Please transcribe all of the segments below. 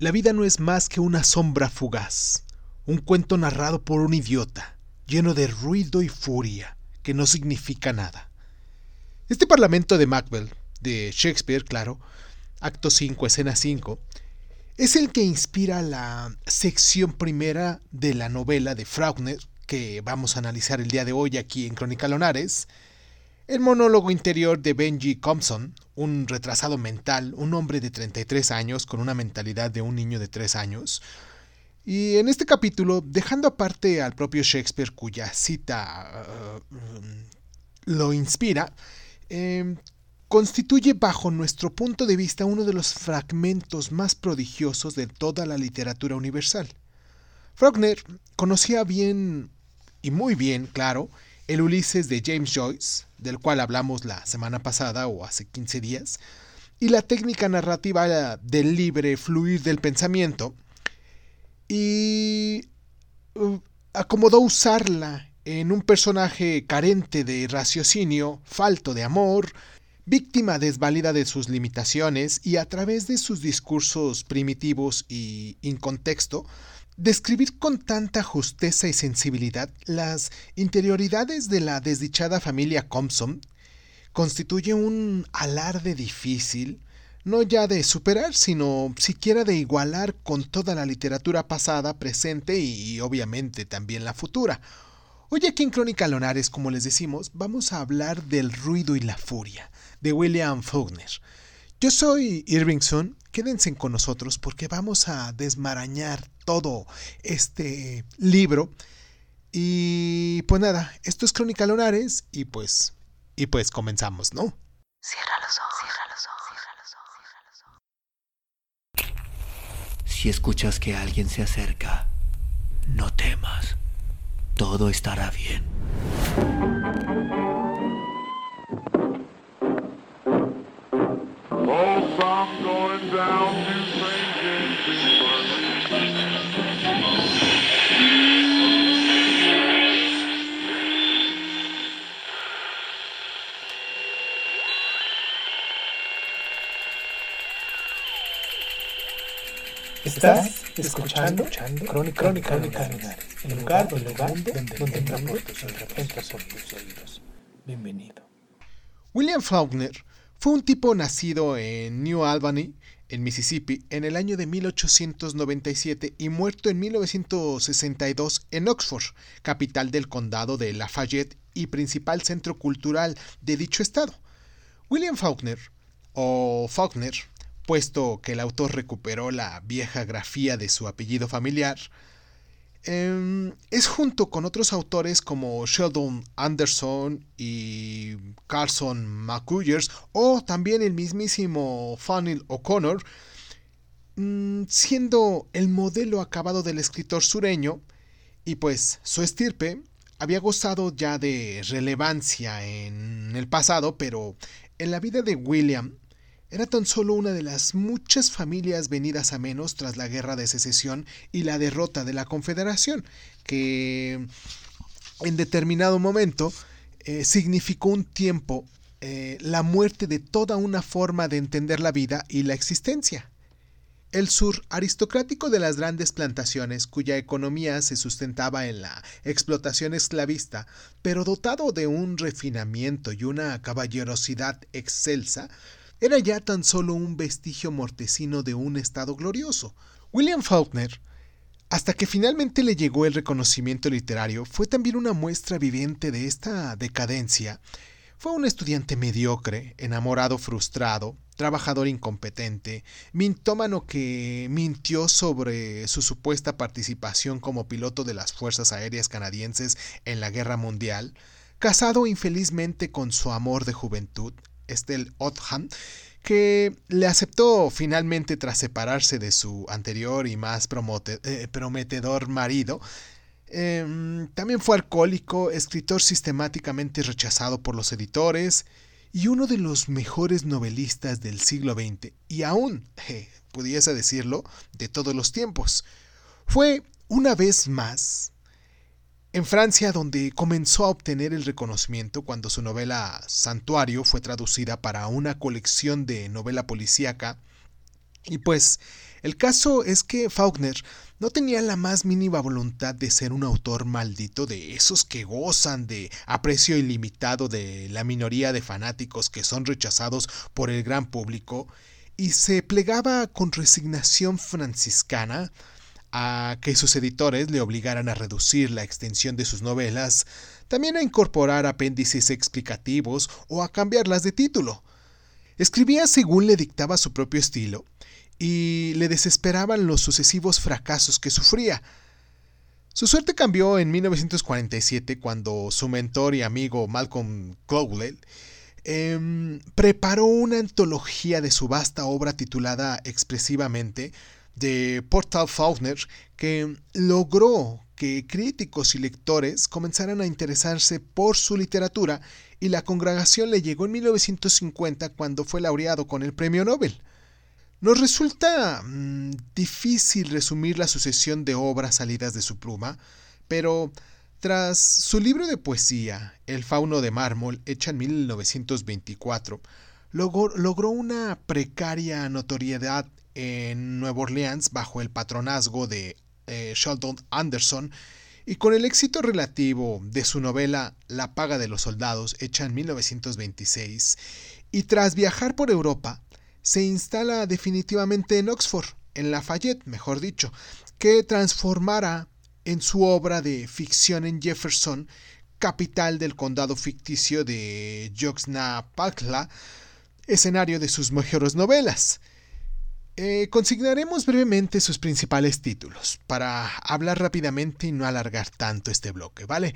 La vida no es más que una sombra fugaz, un cuento narrado por un idiota, lleno de ruido y furia, que no significa nada. Este Parlamento de Macbeth, de Shakespeare, claro, acto 5, escena 5, es el que inspira la sección primera de la novela de Faulkner que vamos a analizar el día de hoy aquí en Crónica Lonares, el monólogo interior de Benji Compson, un retrasado mental, un hombre de 33 años con una mentalidad de un niño de 3 años. Y en este capítulo, dejando aparte al propio Shakespeare cuya cita uh, lo inspira, em, constituye bajo nuestro punto de vista uno de los fragmentos más prodigiosos de toda la literatura universal. Faulkner conocía bien y muy bien, claro, el Ulises de James Joyce, del cual hablamos la semana pasada o hace 15 días, y la técnica narrativa del libre fluir del pensamiento, y uh, acomodó usarla en un personaje carente de raciocinio, falto de amor, víctima desvalida de sus limitaciones y a través de sus discursos primitivos y incontexto, Describir con tanta justeza y sensibilidad las interioridades de la desdichada familia Compson constituye un alarde difícil, no ya de superar, sino siquiera de igualar con toda la literatura pasada, presente y, obviamente también la futura. Hoy aquí en Crónica Lonares, como les decimos, vamos a hablar del ruido y la furia, de William Faulkner. Yo soy Irving Sun, quédense con nosotros porque vamos a desmarañar todo este libro. Y pues nada, esto es Crónica Lonares y pues y pues comenzamos, ¿no? Cierra los ojos, cierra los ojos, cierra los ojos, cierra los ojos. Si escuchas que alguien se acerca, no temas. Todo estará bien. Estás escuchando, escuchando Crónica, Crónica, Crónica el lugar, el lugar donde, donde, donde entra por tus oídos. Bienvenido. William Faulkner fue un tipo nacido en New Albany, en Mississippi, en el año de 1897 y muerto en 1962 en Oxford, capital del condado de Lafayette y principal centro cultural de dicho estado. William Faulkner, o Faulkner, puesto que el autor recuperó la vieja grafía de su apellido familiar, em, es junto con otros autores como Sheldon Anderson y Carson McCullers o también el mismísimo Fanny O'Connor, mm, siendo el modelo acabado del escritor sureño y pues su estirpe había gozado ya de relevancia en el pasado, pero en la vida de William era tan solo una de las muchas familias venidas a menos tras la guerra de secesión y la derrota de la Confederación, que en determinado momento eh, significó un tiempo eh, la muerte de toda una forma de entender la vida y la existencia. El sur aristocrático de las grandes plantaciones, cuya economía se sustentaba en la explotación esclavista, pero dotado de un refinamiento y una caballerosidad excelsa, era ya tan solo un vestigio mortecino de un estado glorioso. William Faulkner, hasta que finalmente le llegó el reconocimiento literario, fue también una muestra viviente de esta decadencia. Fue un estudiante mediocre, enamorado frustrado, trabajador incompetente, mintómano que mintió sobre su supuesta participación como piloto de las Fuerzas Aéreas Canadienses en la Guerra Mundial, casado infelizmente con su amor de juventud, Estelle Otham, que le aceptó finalmente tras separarse de su anterior y más eh, prometedor marido. Em, también fue alcohólico, escritor sistemáticamente rechazado por los editores y uno de los mejores novelistas del siglo XX y aún, pudiese decirlo, de todos los tiempos. Fue, una vez más, en Francia, donde comenzó a obtener el reconocimiento cuando su novela Santuario fue traducida para una colección de novela policíaca, y pues El caso es que Faulkner no tenía la más mínima voluntad de ser un autor maldito de esos que gozan de aprecio ilimitado de la minoría de fanáticos que son rechazados por el gran público, y se plegaba con resignación franciscana a que sus editores le obligaran a reducir la extensión de sus novelas, también a incorporar apéndices explicativos o a cambiarlas de título. Escribía según le dictaba su propio estilo, y le desesperaban los sucesivos fracasos que sufría. Su suerte cambió en 1947 cuando su mentor y amigo Malcolm Gladwell em, preparó una antología de su vasta obra titulada expresivamente de Portal Faulkner que logró que críticos y lectores comenzaran a interesarse por su literatura y la congregación le llegó en 1950 cuando fue laureado con el premio Nobel. Nos resulta mm, difícil resumir la sucesión de obras salidas de su pluma, pero tras su libro de poesía, El fauno de mármol, hecha en 1924, logró, una precaria notoriedad en Nueva Orleans bajo el patronazgo de eh, Sheldon Anderson y con el éxito relativo de su novela La paga de los soldados, hecha en 1926, y tras viajar por Europa, se instala definitivamente en Oxford, en Lafayette, mejor dicho, que transformará en su obra de ficción en Jefferson, capital del condado ficticio de Joxna-Pakla, escenario de sus mejores novelas. Eh, consignaremos brevemente sus principales títulos para hablar rápidamente y no alargar tanto este bloque, ¿vale?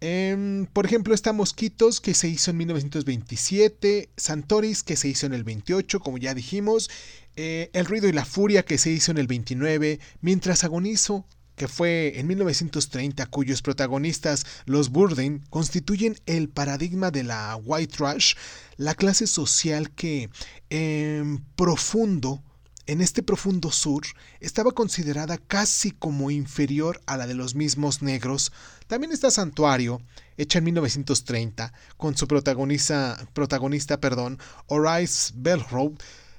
Em, por ejemplo, está Mosquitos, que se hizo en 1927, Santoris, que se hizo en el 28, como ya dijimos, eh, El ruido y la furia, que se hizo en el 29, Mientras agonizo, que fue en 1930, cuyos protagonistas, los Burden, constituyen el paradigma de la white trash, la clase social que en profundo en este profundo sur estaba considerada casi como inferior a la de los mismos negros. También está Santuario, hecha en 1930, con su protagonista, protagonista perdón, Horace Belrow,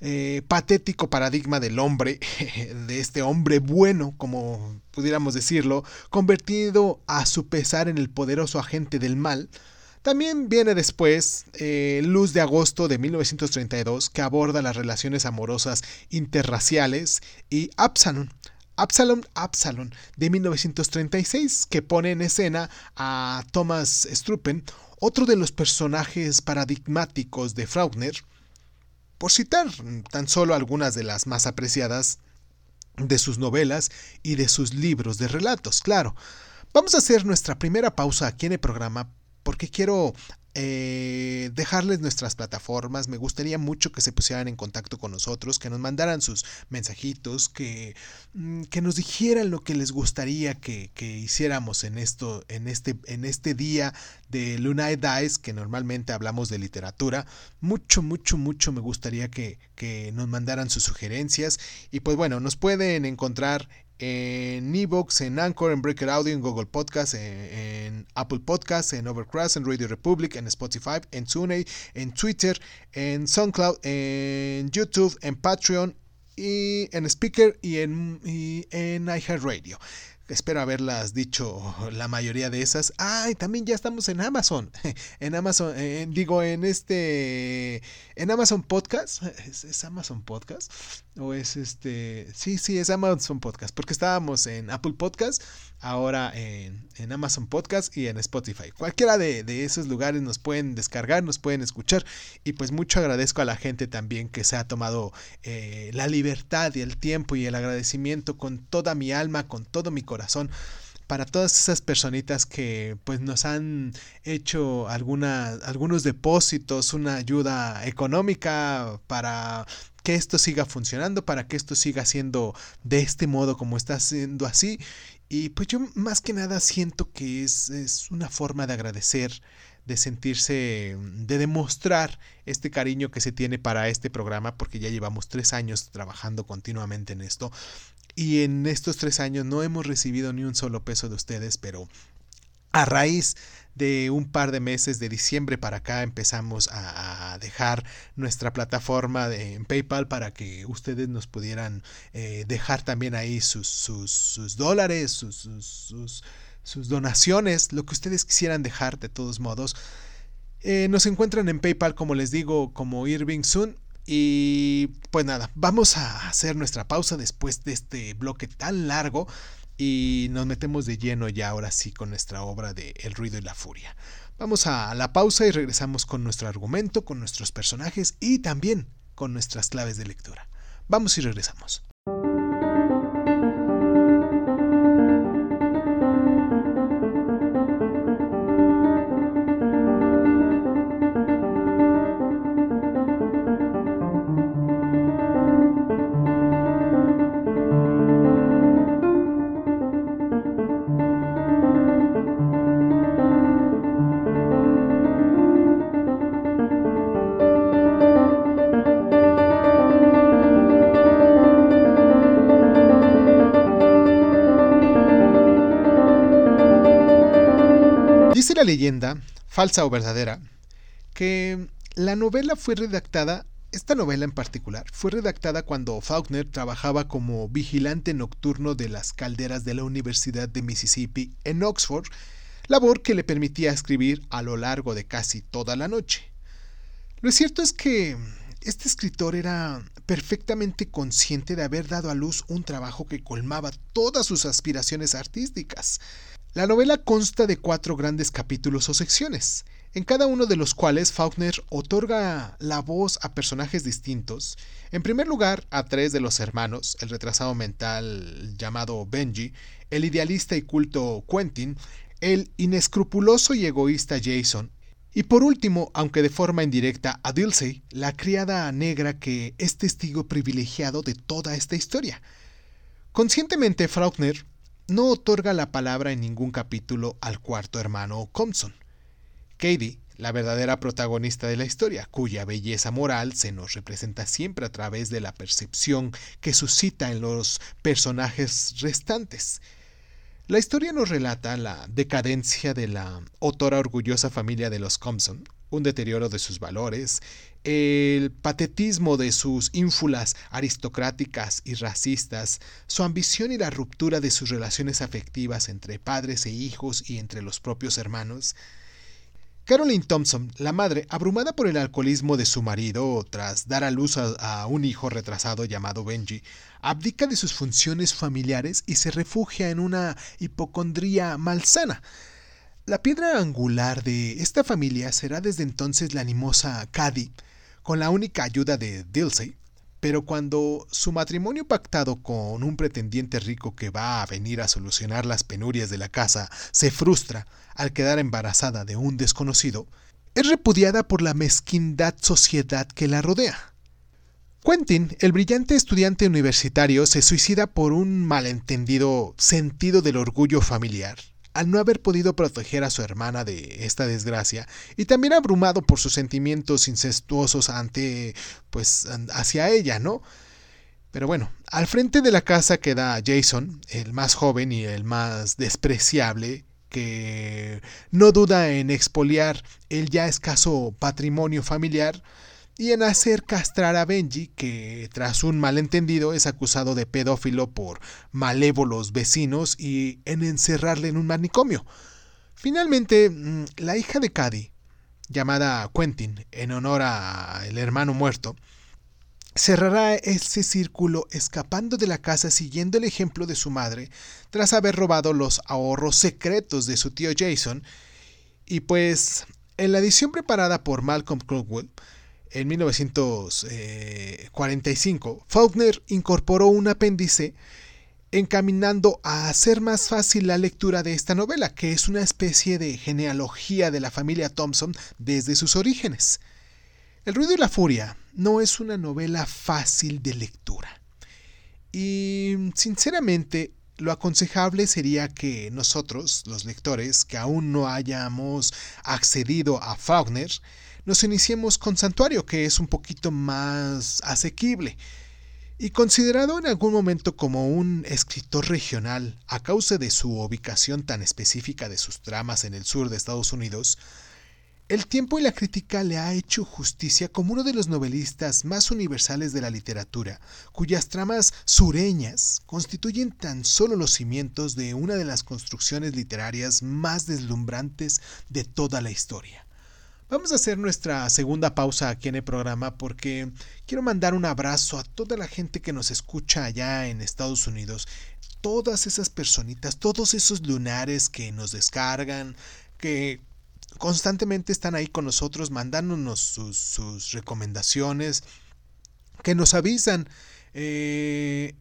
eh, patético paradigma del hombre, de este hombre bueno, como pudiéramos decirlo, convertido a su pesar en el poderoso agente del mal, también viene después eh, Luz de Agosto de 1932, que aborda las relaciones amorosas interraciales, y Absalom, Absalom Absalom de 1936, que pone en escena a Thomas Struppen, otro de los personajes paradigmáticos de Faulkner, por citar tan solo algunas de las más apreciadas de sus novelas y de sus libros de relatos, claro. Vamos a hacer nuestra primera pausa aquí en el programa porque quiero eh, dejarles nuestras plataformas. Me gustaría mucho que se pusieran en contacto con nosotros, que nos mandaran sus mensajitos, que, mm, que nos dijeran lo que les gustaría que, hiciéramos en, esto, en, este, en este día de Lunae Dice, que normalmente hablamos de literatura. Mucho, mucho, mucho me gustaría que, que nos mandaran sus sugerencias. Y pues bueno, nos pueden encontrar en Evox, en Anchor, en Breaker Audio, en Google Podcast, en, Apple Podcast, en Overcast, en Radio Republic, en Spotify, en TuneIn, en Twitter, en SoundCloud, en YouTube, en Patreon y en Speaker y en, y en iHeartRadio. Espero haberlas dicho la mayoría de esas. Ah, también ya estamos en Amazon. En Amazon, digo, en este. En Amazon Podcast. ¿Es, Amazon Podcast? ¿O es este.? Sí, sí, es Amazon Podcast. Porque estábamos en Apple Podcast, ahora en, Amazon Podcast y en Spotify. Cualquiera de, de, esos lugares nos pueden descargar, nos pueden escuchar. Y pues mucho agradezco a la gente también que se ha tomado eh, la libertad y el tiempo y el agradecimiento con toda mi alma, con todo mi corazón para todas esas personitas que pues nos han hecho algunos depósitos, una ayuda económica para que esto siga funcionando, para que esto siga siendo de este modo como está siendo así. Y pues yo más que nada siento que es, es una forma de agradecer, de sentirse, de demostrar este cariño que se tiene para este programa, porque ya llevamos tres años trabajando continuamente en esto. Y en estos tres años no hemos recibido ni un solo peso de ustedes, pero a raíz de un par de meses de diciembre para acá empezamos a, dejar nuestra plataforma de, en PayPal para que ustedes nos pudieran eh, dejar también ahí sus, sus, dólares, sus, sus, sus, donaciones, lo que ustedes quisieran dejar de todos modos. Eh, nos encuentran en PayPal, como les digo, como Irving Sun. Y pues nada, vamos a hacer nuestra pausa después de este bloque tan largo y nos metemos de lleno ya ahora sí con nuestra obra de El ruido y la furia. Vamos a la pausa y regresamos con nuestro argumento, con nuestros personajes y también con nuestras claves de lectura. Vamos y regresamos. Leyenda, falsa o verdadera, que la novela fue redactada, esta novela en particular, fue redactada cuando Faulkner trabajaba como vigilante nocturno de las calderas de la Universidad de Mississippi en Oxford, labor que le permitía escribir a lo largo de casi toda la noche. Lo cierto es que este escritor era perfectamente consciente de haber dado a luz un trabajo que colmaba todas sus aspiraciones artísticas. La novela consta de cuatro grandes capítulos o secciones, en cada uno de los cuales Faulkner otorga la voz a personajes distintos. En primer lugar, a tres de los hermanos, el retrasado mental llamado Benji, el idealista y culto Quentin, el inescrupuloso y egoísta Jason, y por último, aunque de forma indirecta, a Dilsey, la criada negra que es testigo privilegiado de toda esta historia. Conscientemente, Faulkner no otorga la palabra en ningún capítulo al cuarto hermano Compson. Katie, la verdadera protagonista de la historia, cuya belleza moral se nos representa siempre a través de la percepción que suscita en los personajes restantes. La historia nos relata la decadencia de la otora orgullosa familia de los Compson, un deterioro de sus valores, el patetismo de sus ínfulas aristocráticas y racistas, su ambición y la ruptura de sus relaciones afectivas entre padres e hijos y entre los propios hermanos. Caroline Thompson, la madre, abrumada por el alcoholismo de su marido tras dar a luz a, un hijo retrasado llamado Benji, abdica de sus funciones familiares y se refugia en una hipocondría malsana. La piedra angular de esta familia será desde entonces la animosa Cady, con la única ayuda de Dilsey, pero cuando su matrimonio pactado con un pretendiente rico que va a venir a solucionar las penurias de la casa se frustra al quedar embarazada de un desconocido, es repudiada por la mezquindad sociedad que la rodea. Quentin, el brillante estudiante universitario, se suicida por un malentendido sentido del orgullo familiar al no haber podido proteger a su hermana de esta desgracia y también abrumado por sus sentimientos incestuosos ante pues hacia ella, ¿no? Pero bueno, al frente de la casa queda Jason, el más joven y el más despreciable, que no duda en expoliar el ya escaso patrimonio familiar y en hacer castrar a Benji, que tras un malentendido es acusado de pedófilo por malévolos vecinos y en encerrarle en un manicomio. Finalmente, mm, la hija de Cady, llamada Quentin, en honor al hermano muerto, cerrará ese círculo escapando de la casa siguiendo el ejemplo de su madre tras haber robado los ahorros secretos de su tío Jason. Y pues, en la edición preparada por Malcolm Crockwell, en 1945, Faulkner incorporó un apéndice encaminando a hacer más fácil la lectura de esta novela, que es una especie de genealogía de la familia Thompson desde sus orígenes. El ruido y la furia no es una novela fácil de lectura. Y sinceramente, lo aconsejable sería que nosotros, los lectores, que aún no hayamos accedido a Faulkner, nos iniciemos con Santuario, que es un poquito más asequible. y considerado en algún momento como un escritor regional a causa de su ubicación tan específica de sus tramas en el sur de Estados Unidos, el tiempo y la crítica le ha hecho justicia como uno de los novelistas más universales de la literatura, cuyas tramas sureñas constituyen tan solo los cimientos de una de las construcciones literarias más deslumbrantes de toda la historia. Vamos a hacer nuestra segunda pausa aquí en el programa porque quiero mandar un abrazo a toda la gente que nos escucha allá en Estados Unidos, todas esas personitas, todos esos lunares que nos descargan, que constantemente están ahí con nosotros mandándonos sus, recomendaciones, que nos avisan. Eh,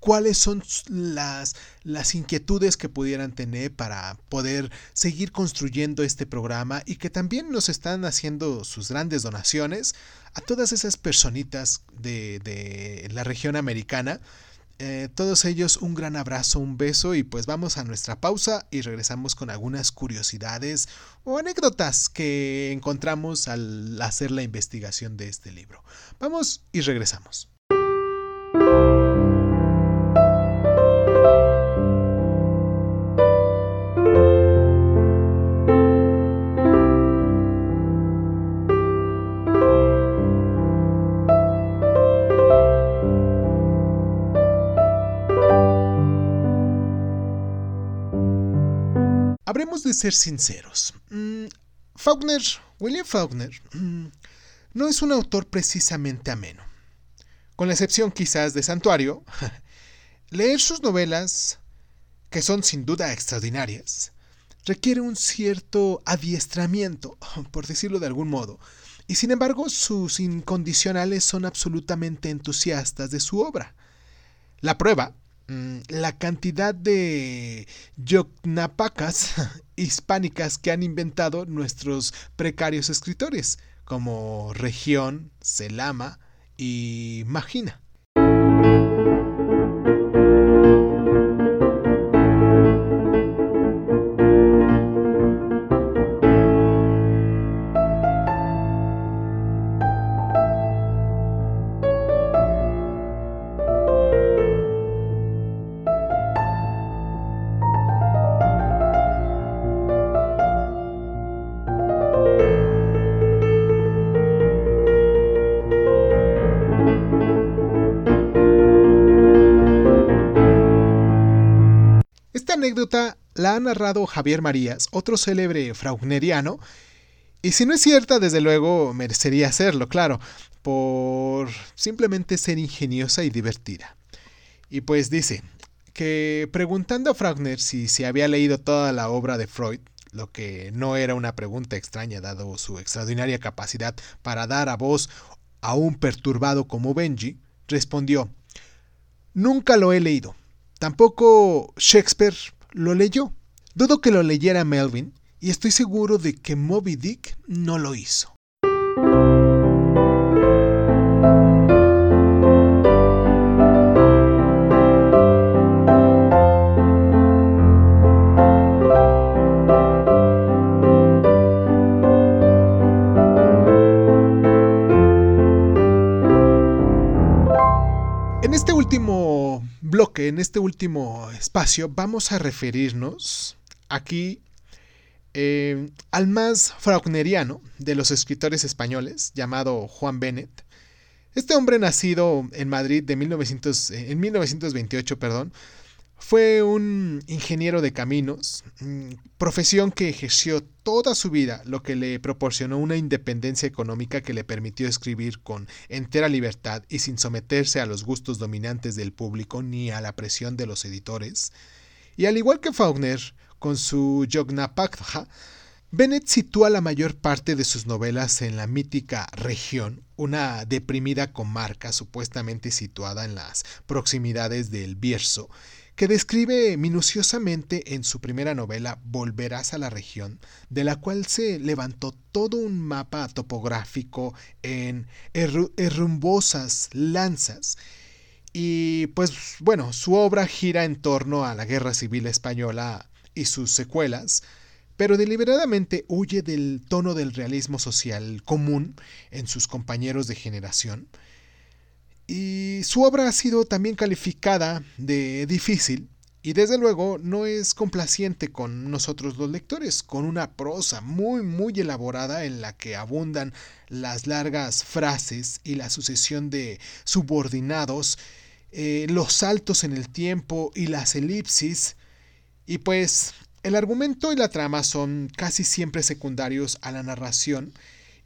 cuáles son las, las inquietudes que pudieran tener para poder seguir construyendo este programa y que también nos están haciendo sus grandes donaciones a todas esas personitas de, de la región americana eh, todos ellos un gran abrazo, un beso y pues vamos a nuestra pausa y regresamos con algunas curiosidades o anécdotas que encontramos al hacer la investigación de este libro. Vamos y regresamos. Habremos de ser sinceros. Mm, Faulkner, William Faulkner, mm, no es un autor precisamente ameno. Con la excepción quizás de Santuario, leer sus novelas, que son sin duda extraordinarias, requiere un cierto adiestramiento, por decirlo de algún modo, y sin embargo sus incondicionales son absolutamente entusiastas de su obra. La prueba la cantidad de yocnapacas hispánicas que han inventado nuestros precarios escritores, como Región, Selama y Magina. La ha narrado Javier Marías, otro célebre fraugneriano, y si no es cierta, desde luego merecería serlo, claro, por simplemente ser ingeniosa y divertida. Y pues dice que preguntando a Fraugner si se había leído toda la obra de Freud, lo que no era una pregunta extraña dado su extraordinaria capacidad para dar a voz a un perturbado como Benji, respondió, Nunca lo he leído. Tampoco Shakespeare lo leyó. Dudo que lo leyera Melvin y estoy seguro de que Moby Dick no lo hizo. Bloque, en este último espacio, vamos a referirnos aquí eh, al más fraugneriano de los escritores españoles, llamado Juan Bennett. Este hombre nacido en Madrid de 1900, eh, en 1928, perdón, fue un ingeniero de caminos, mm, profesión que ejerció toda su vida, lo que le proporcionó una independencia económica que le permitió escribir con entera libertad y sin someterse a los gustos dominantes del público ni a la presión de los editores. Y al igual que Faulkner, con su Yognapakha, Bennett sitúa la mayor parte de sus novelas en la mítica región, una deprimida comarca supuestamente situada en las proximidades del Bierzo, que describe minuciosamente en su primera novela Volverás a la región, de la cual se levantó todo un mapa topográfico en herrumbosas lanzas y pues bueno, su obra gira en torno a la Guerra Civil Española y sus secuelas, pero deliberadamente huye del tono del realismo social común en sus compañeros de generación. Y su obra ha sido también calificada de difícil y desde luego no es complaciente con nosotros los lectores, con una prosa muy muy elaborada en la que abundan las largas frases y la sucesión de subordinados, eh, los saltos en el tiempo y las elipsis. Y pues el argumento y la trama son casi siempre secundarios a la narración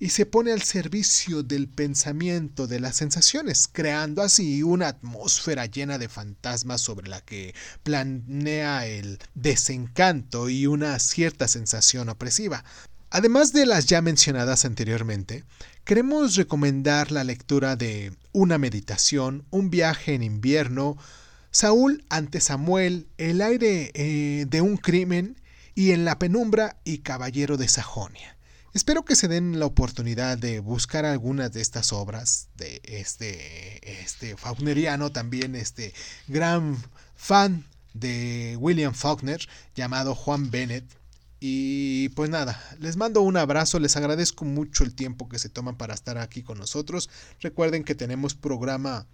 y se pone al servicio del pensamiento, de las sensaciones, creando así una atmósfera llena de fantasmas sobre la que planea el desencanto y una cierta sensación opresiva. Además de las ya mencionadas anteriormente, queremos recomendar la lectura de Una meditación, Un viaje en invierno, Saúl ante Samuel, El aire eh, de un crimen y En la penumbra y Caballero de Sajonia. Espero que se den la oportunidad de buscar algunas de estas obras de este, este también este gran fan de William Faulkner, llamado Juan Bennett. Y pues nada, les mando un abrazo, les agradezco mucho el tiempo que se toman para estar aquí con nosotros. Recuerden que tenemos programa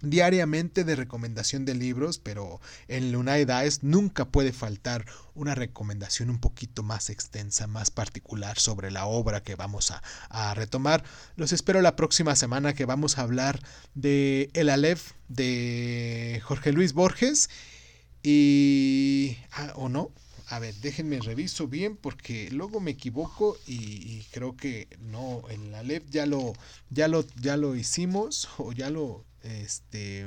diariamente de recomendación de libros, pero en Lunay Daes nunca puede faltar una recomendación un poquito más extensa, más particular sobre la obra que vamos a, a retomar. Los espero la próxima semana que vamos a hablar de El Aleph de Jorge Luis Borges y... Ah, ¿O no? A ver, déjenme reviso bien porque luego me equivoco y, creo que no, el Aleph ya lo, ya lo, ya lo hicimos o ya lo este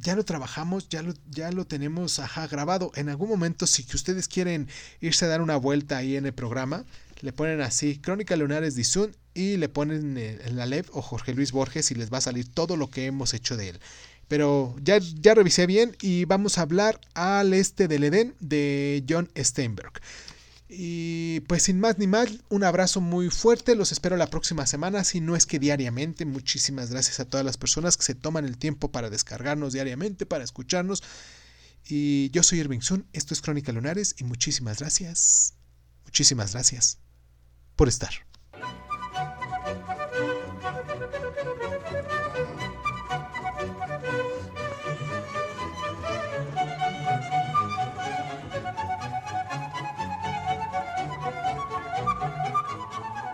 ya lo trabajamos, ya lo, ya lo tenemos grabado. En algún momento, si que ustedes quieren irse a dar una vuelta ahí en el programa, le ponen así Crónica Lunares de Zoom y le ponen en la LEV o Jorge Luis Borges y les va a salir todo lo que hemos hecho de él. Pero ya, ya revisé bien y vamos a hablar al este del Edén de John Steinberg. Y pues sin más ni más, un abrazo muy fuerte, los espero la próxima semana, si no es que diariamente. Muchísimas gracias a todas las personas que se toman el tiempo para descargarnos diariamente, para escucharnos. Y yo soy Irving Sun, esto es Crónica Lunares y muchísimas gracias, muchísimas gracias por estar.